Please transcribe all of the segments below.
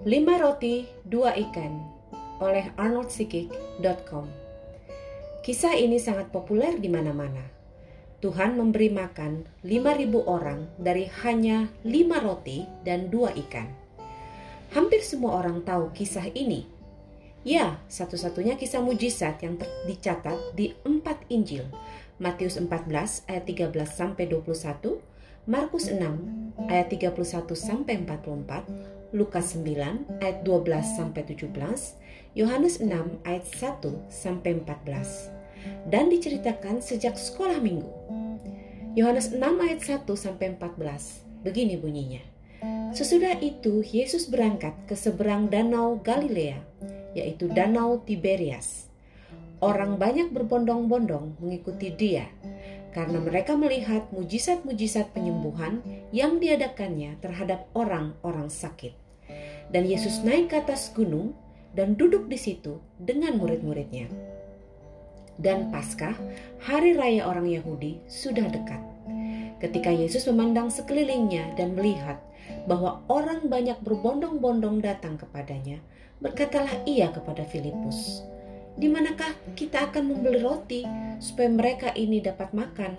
Lima roti, dua ikan oleh arnoldsikik.com Kisah ini sangat populer di mana-mana. Tuhan memberi makan 5.000 orang dari hanya lima roti dan dua ikan. Hampir semua orang tahu kisah ini. Ya, satu-satunya kisah mujizat yang dicatat di empat Injil. Matius 14 ayat 13 sampai 21, Markus 6 ayat 31 sampai 44, Lukas 9 ayat 12 sampai 17, Yohanes 6 ayat 1 sampai 14. Dan diceritakan sejak sekolah minggu. Yohanes 6 ayat 1 sampai 14. Begini bunyinya. Sesudah itu Yesus berangkat ke seberang danau Galilea, yaitu danau Tiberias. Orang banyak berbondong-bondong mengikuti dia karena mereka melihat mujizat-mujizat penyembuhan yang diadakannya terhadap orang-orang sakit. Dan Yesus naik ke atas gunung dan duduk di situ dengan murid-muridnya. Dan Paskah, hari raya orang Yahudi, sudah dekat. Ketika Yesus memandang sekelilingnya dan melihat bahwa orang banyak berbondong-bondong datang kepadanya, berkatalah ia kepada Filipus, di manakah kita akan membeli roti supaya mereka ini dapat makan?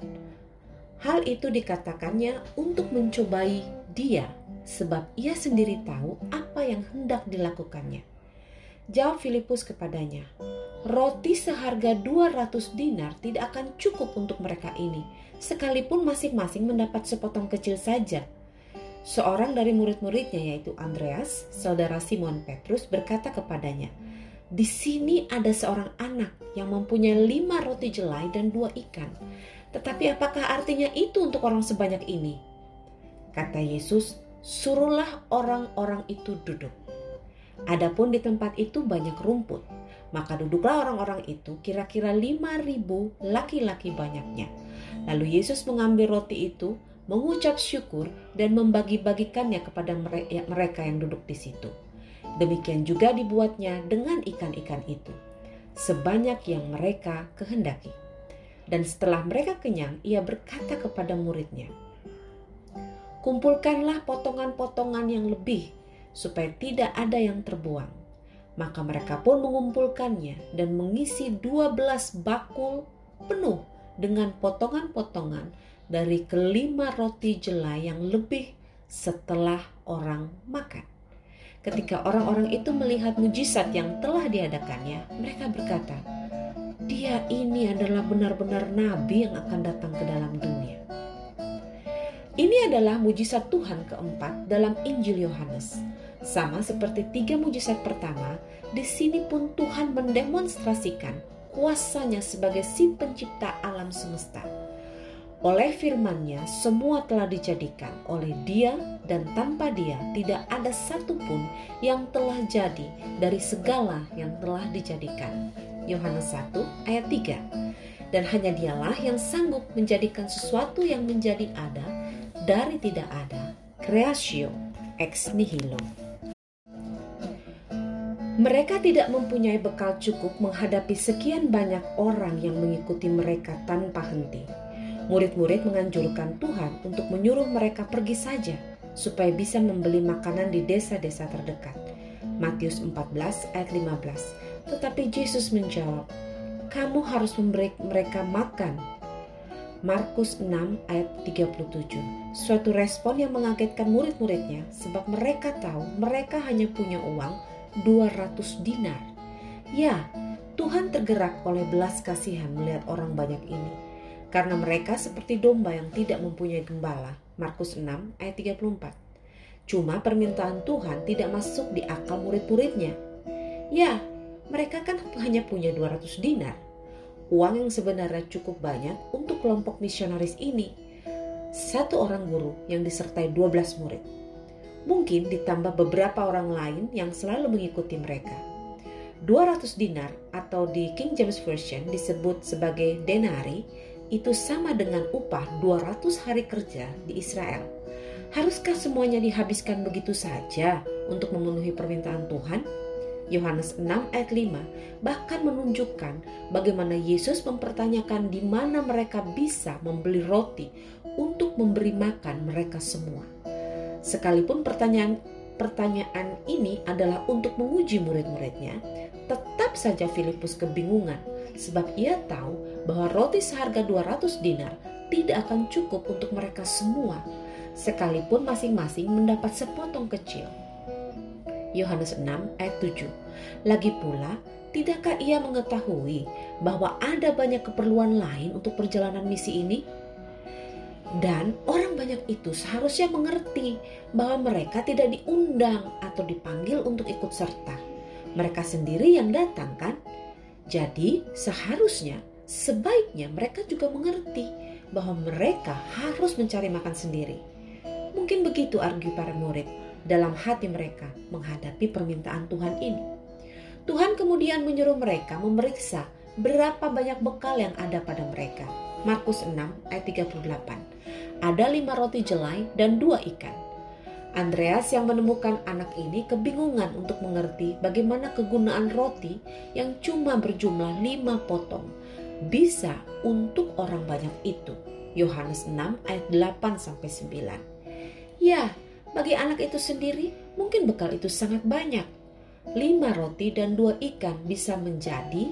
Hal itu dikatakannya untuk mencobai dia, sebab ia sendiri tahu apa yang hendak dilakukannya. Jawab Filipus kepadanya, roti seharga 200 dinar tidak akan cukup untuk mereka ini, sekalipun masing-masing mendapat sepotong kecil saja. Seorang dari murid-muridnya yaitu Andreas, saudara Simon Petrus berkata kepadanya, di sini ada seorang anak yang mempunyai lima roti jelai dan dua ikan. Tetapi apakah artinya itu untuk orang sebanyak ini? Kata Yesus, suruhlah orang-orang itu duduk. Adapun di tempat itu banyak rumput, maka duduklah orang-orang itu kira-kira lima ribu laki-laki banyaknya. Lalu Yesus mengambil roti itu, mengucap syukur dan membagi-bagikannya kepada mereka yang duduk di situ Demikian juga dibuatnya dengan ikan-ikan itu, sebanyak yang mereka kehendaki. Dan setelah mereka kenyang, ia berkata kepada muridnya, Kumpulkanlah potongan-potongan yang lebih, supaya tidak ada yang terbuang. Maka mereka pun mengumpulkannya dan mengisi dua belas bakul penuh dengan potongan-potongan dari kelima roti jelai yang lebih setelah orang makan. Ketika orang-orang itu melihat mujizat yang telah diadakannya, mereka berkata, "Dia ini adalah benar-benar nabi yang akan datang ke dalam dunia." Ini adalah mujizat Tuhan keempat dalam Injil Yohanes. Sama seperti tiga mujizat pertama, di sini pun Tuhan mendemonstrasikan kuasanya sebagai si pencipta alam semesta oleh firman-Nya semua telah dijadikan oleh Dia dan tanpa Dia tidak ada satupun yang telah jadi dari segala yang telah dijadikan. Yohanes 1 ayat 3. Dan hanya dialah yang sanggup menjadikan sesuatu yang menjadi ada dari tidak ada. Creatio ex nihilo. Mereka tidak mempunyai bekal cukup menghadapi sekian banyak orang yang mengikuti mereka tanpa henti Murid-murid menganjurkan Tuhan untuk menyuruh mereka pergi saja supaya bisa membeli makanan di desa-desa terdekat. Matius 14 ayat 15. Tetapi Yesus menjawab, "Kamu harus memberi mereka makan." Markus 6 ayat 37. Suatu respon yang mengagetkan murid-muridnya sebab mereka tahu mereka hanya punya uang 200 dinar. Ya, Tuhan tergerak oleh belas kasihan melihat orang banyak ini karena mereka seperti domba yang tidak mempunyai gembala. Markus 6 ayat 34. Cuma permintaan Tuhan tidak masuk di akal murid-muridnya. Ya, mereka kan hanya punya 200 dinar. Uang yang sebenarnya cukup banyak untuk kelompok misionaris ini. Satu orang guru yang disertai 12 murid. Mungkin ditambah beberapa orang lain yang selalu mengikuti mereka. 200 dinar atau di King James Version disebut sebagai denari itu sama dengan upah 200 hari kerja di Israel. Haruskah semuanya dihabiskan begitu saja untuk memenuhi permintaan Tuhan? Yohanes 6 ayat 5 bahkan menunjukkan bagaimana Yesus mempertanyakan di mana mereka bisa membeli roti untuk memberi makan mereka semua. Sekalipun pertanyaan pertanyaan ini adalah untuk menguji murid-muridnya, tetap saja Filipus kebingungan sebab ia tahu bahwa roti seharga 200 dinar tidak akan cukup untuk mereka semua, sekalipun masing-masing mendapat sepotong kecil. Yohanes 6 ayat 7 Lagi pula, tidakkah ia mengetahui bahwa ada banyak keperluan lain untuk perjalanan misi ini? Dan orang banyak itu seharusnya mengerti bahwa mereka tidak diundang atau dipanggil untuk ikut serta. Mereka sendiri yang datang kan? Jadi seharusnya sebaiknya mereka juga mengerti bahwa mereka harus mencari makan sendiri. Mungkin begitu argu para murid dalam hati mereka menghadapi permintaan Tuhan ini. Tuhan kemudian menyuruh mereka memeriksa berapa banyak bekal yang ada pada mereka. Markus 6 ayat 38. Ada lima roti jelai dan dua ikan. Andreas yang menemukan anak ini kebingungan untuk mengerti bagaimana kegunaan roti yang cuma berjumlah lima potong bisa untuk orang banyak itu. Yohanes 6 ayat 8 sampai 9. Ya, bagi anak itu sendiri mungkin bekal itu sangat banyak. Lima roti dan dua ikan bisa menjadi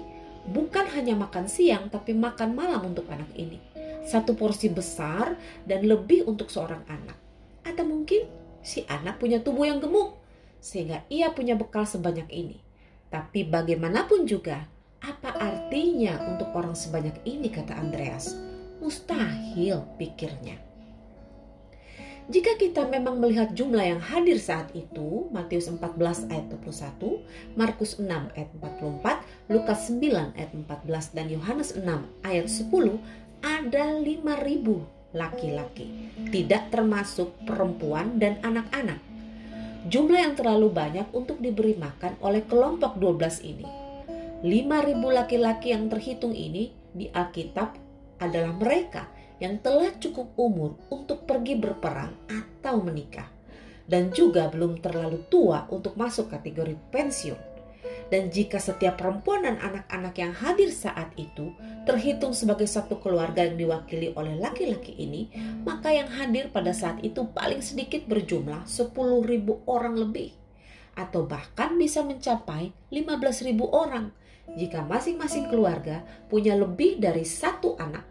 bukan hanya makan siang tapi makan malam untuk anak ini. Satu porsi besar dan lebih untuk seorang anak. Atau mungkin si anak punya tubuh yang gemuk sehingga ia punya bekal sebanyak ini. Tapi bagaimanapun juga, apa artinya untuk orang sebanyak ini kata Andreas? Mustahil pikirnya. Jika kita memang melihat jumlah yang hadir saat itu, Matius 14 ayat 21, Markus 6 ayat 44, Lukas 9 ayat 14, dan Yohanes 6 ayat 10, ada 5000 laki-laki, tidak termasuk perempuan dan anak-anak. Jumlah yang terlalu banyak untuk diberi makan oleh kelompok 12 ini. 5000 laki-laki yang terhitung ini di Alkitab adalah mereka yang telah cukup umur untuk pergi berperang atau menikah, dan juga belum terlalu tua untuk masuk kategori pensiun. Dan jika setiap perempuan dan anak-anak yang hadir saat itu terhitung sebagai satu keluarga yang diwakili oleh laki-laki ini, maka yang hadir pada saat itu paling sedikit berjumlah 10.000 orang lebih atau bahkan bisa mencapai 15.000 orang jika masing-masing keluarga punya lebih dari satu anak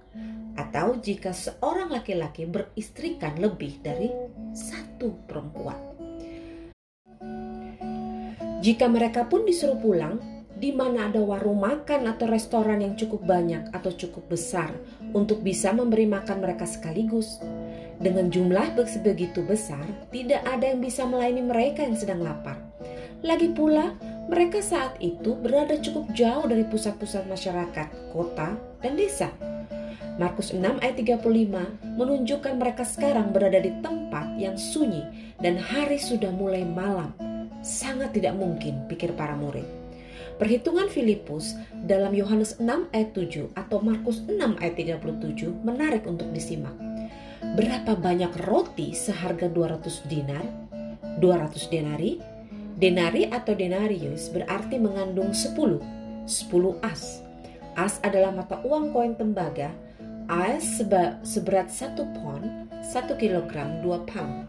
atau jika seorang laki-laki beristrikan lebih dari satu perempuan. Jika mereka pun disuruh pulang, di mana ada warung makan atau restoran yang cukup banyak atau cukup besar untuk bisa memberi makan mereka sekaligus. Dengan jumlah begitu besar, tidak ada yang bisa melayani mereka yang sedang lapar. Lagi pula, mereka saat itu berada cukup jauh dari pusat-pusat masyarakat, kota, dan desa Markus 6 ayat 35 menunjukkan mereka sekarang berada di tempat yang sunyi dan hari sudah mulai malam. Sangat tidak mungkin, pikir para murid. Perhitungan Filipus dalam Yohanes 6 ayat 7 atau Markus 6 ayat 37 menarik untuk disimak. Berapa banyak roti seharga 200 dinar? 200 denari? Denari atau denarius berarti mengandung 10, 10 as. As adalah mata uang koin tembaga Ais seberat satu pon, satu kilogram, dua pound.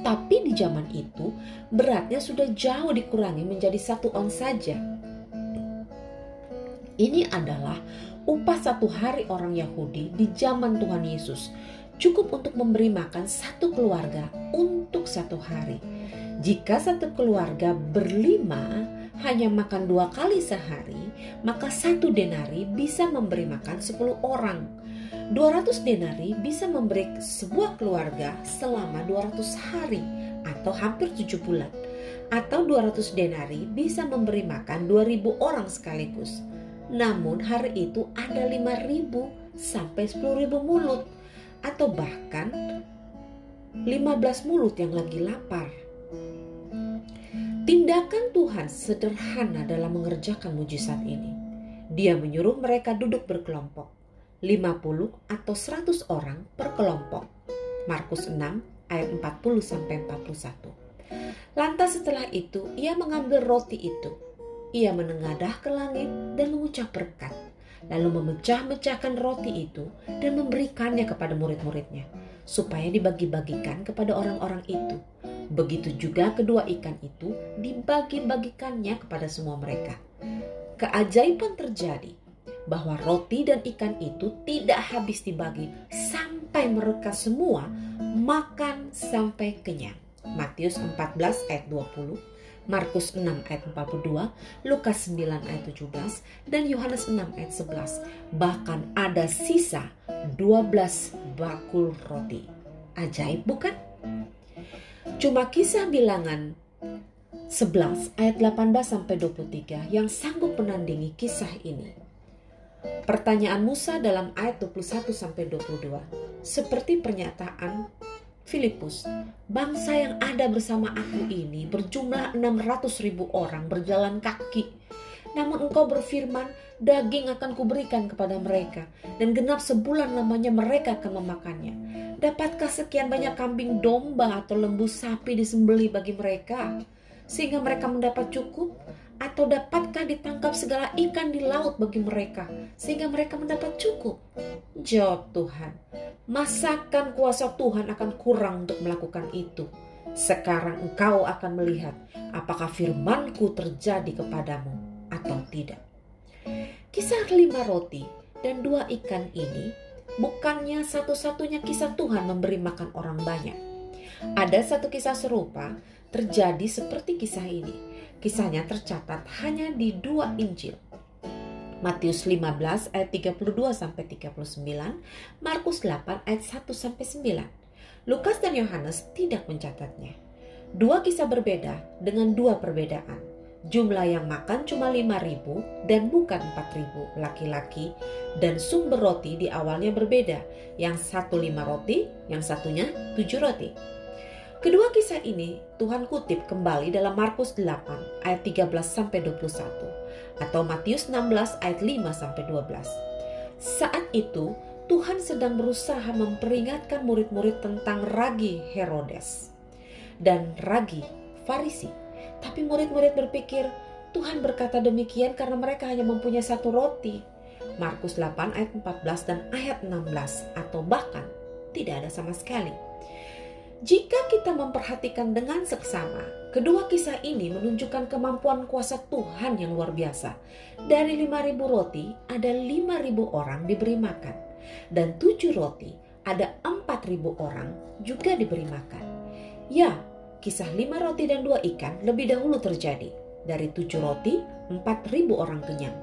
Tapi di zaman itu beratnya sudah jauh dikurangi menjadi satu on saja. Ini adalah upah satu hari orang Yahudi di zaman Tuhan Yesus. Cukup untuk memberi makan satu keluarga untuk satu hari. Jika satu keluarga berlima, hanya makan dua kali sehari, maka satu denari bisa memberi makan 10 orang. 200 denari bisa memberi sebuah keluarga selama 200 hari atau hampir 7 bulan. Atau 200 denari bisa memberi makan 2000 orang sekaligus. Namun hari itu ada 5000 sampai 10000 mulut atau bahkan 15 mulut yang lagi lapar. Tindakan Tuhan sederhana dalam mengerjakan mujizat ini. Dia menyuruh mereka duduk berkelompok, 50 atau 100 orang per kelompok. Markus 6 ayat 40 sampai 41. Lantas setelah itu ia mengambil roti itu. Ia menengadah ke langit dan mengucap berkat, lalu memecah-mecahkan roti itu dan memberikannya kepada murid-muridnya supaya dibagi-bagikan kepada orang-orang itu Begitu juga kedua ikan itu dibagi-bagikannya kepada semua mereka. Keajaiban terjadi bahwa roti dan ikan itu tidak habis dibagi sampai mereka semua makan sampai kenyang. Matius 14 ayat 20, Markus 6 ayat 42, Lukas 9 ayat 17, dan Yohanes 6 ayat 11. Bahkan ada sisa 12 bakul roti. Ajaib bukan? Cuma kisah bilangan 11 ayat 18 sampai 23 yang sanggup menandingi kisah ini. Pertanyaan Musa dalam ayat 21 sampai 22 seperti pernyataan Filipus, bangsa yang ada bersama aku ini berjumlah 600 ribu orang berjalan kaki. Namun engkau berfirman, daging akan kuberikan kepada mereka, dan genap sebulan lamanya mereka akan memakannya. Dapatkah sekian banyak kambing domba atau lembu sapi disembeli bagi mereka, sehingga mereka mendapat cukup? Atau dapatkah ditangkap segala ikan di laut bagi mereka, sehingga mereka mendapat cukup? Jawab Tuhan, masakan kuasa Tuhan akan kurang untuk melakukan itu. Sekarang engkau akan melihat apakah firmanku terjadi kepadamu atau tidak. Kisah lima roti dan dua ikan ini bukannya satu-satunya kisah Tuhan memberi makan orang banyak. Ada satu kisah serupa terjadi seperti kisah ini. Kisahnya tercatat hanya di dua Injil, Matius 15 ayat 32 sampai 39, Markus 8 ayat 1 sampai 9. Lukas dan Yohanes tidak mencatatnya. Dua kisah berbeda dengan dua perbedaan. Jumlah yang makan cuma 5000 dan bukan 4000 laki-laki dan sumber roti di awalnya berbeda. Yang satu lima roti, yang satunya tujuh roti. Kedua kisah ini Tuhan kutip kembali dalam Markus 8 ayat 13 sampai 21 atau Matius 16 ayat 5 sampai 12. Saat itu Tuhan sedang berusaha memperingatkan murid-murid tentang ragi Herodes dan ragi Farisi. Tapi murid-murid berpikir, Tuhan berkata demikian karena mereka hanya mempunyai satu roti. Markus 8 ayat 14 dan ayat 16 atau bahkan tidak ada sama sekali. Jika kita memperhatikan dengan seksama, kedua kisah ini menunjukkan kemampuan kuasa Tuhan yang luar biasa. Dari 5.000 roti, ada 5.000 orang diberi makan. Dan 7 roti, ada 4.000 orang juga diberi makan. Ya, kisah 5 roti dan 2 ikan lebih dahulu terjadi. Dari 7 roti, 4.000 orang kenyang.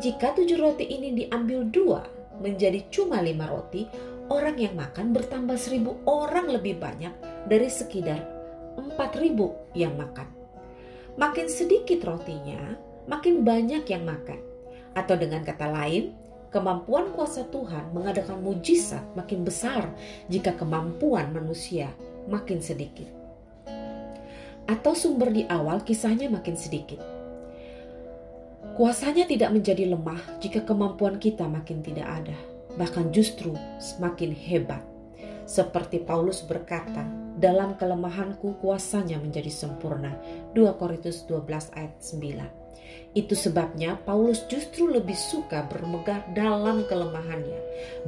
Jika 7 roti ini diambil dua menjadi cuma 5 roti, orang yang makan bertambah seribu orang lebih banyak dari sekitar empat ribu yang makan. Makin sedikit rotinya, makin banyak yang makan. Atau dengan kata lain, kemampuan kuasa Tuhan mengadakan mujizat makin besar jika kemampuan manusia makin sedikit. Atau sumber di awal kisahnya makin sedikit. Kuasanya tidak menjadi lemah jika kemampuan kita makin tidak ada bahkan justru semakin hebat. Seperti Paulus berkata, dalam kelemahanku kuasanya menjadi sempurna. 2 Korintus 12 ayat 9. Itu sebabnya Paulus justru lebih suka bermegah dalam kelemahannya,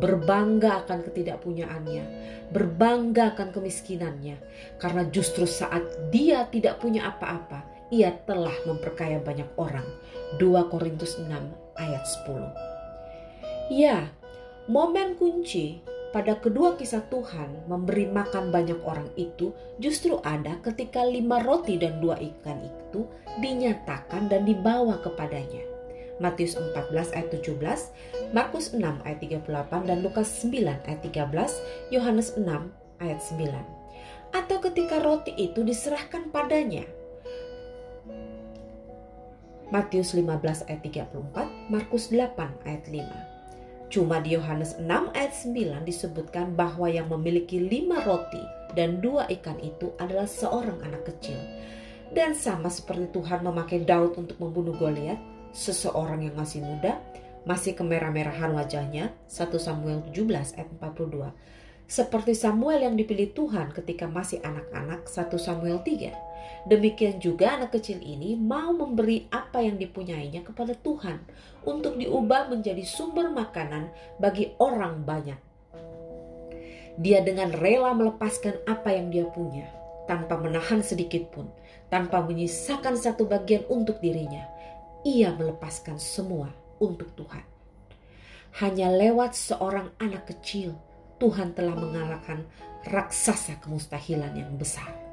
berbangga akan ketidakpunyaannya, berbangga akan kemiskinannya, karena justru saat dia tidak punya apa-apa, ia telah memperkaya banyak orang. 2 Korintus 6 ayat 10. Ya, Momen kunci pada kedua kisah Tuhan memberi makan banyak orang itu justru ada ketika lima roti dan dua ikan itu dinyatakan dan dibawa kepadanya. Matius 14 ayat 17, Markus 6 ayat 38 dan Lukas 9 ayat 13, Yohanes 6 ayat 9. Atau ketika roti itu diserahkan padanya. Matius 15 ayat 34, Markus 8 ayat 5. Cuma di Yohanes 6 ayat 9 disebutkan bahwa yang memiliki lima roti dan dua ikan itu adalah seorang anak kecil. Dan sama seperti Tuhan memakai Daud untuk membunuh Goliat, seseorang yang masih muda, masih kemerah-merahan wajahnya, 1 Samuel 17 ayat 42. Seperti Samuel yang dipilih Tuhan ketika masih anak-anak, 1 Samuel 3 Demikian juga anak kecil ini mau memberi apa yang dipunyainya kepada Tuhan untuk diubah menjadi sumber makanan bagi orang banyak. Dia dengan rela melepaskan apa yang dia punya tanpa menahan sedikit pun, tanpa menyisakan satu bagian untuk dirinya. Ia melepaskan semua untuk Tuhan. Hanya lewat seorang anak kecil, Tuhan telah mengalahkan raksasa kemustahilan yang besar.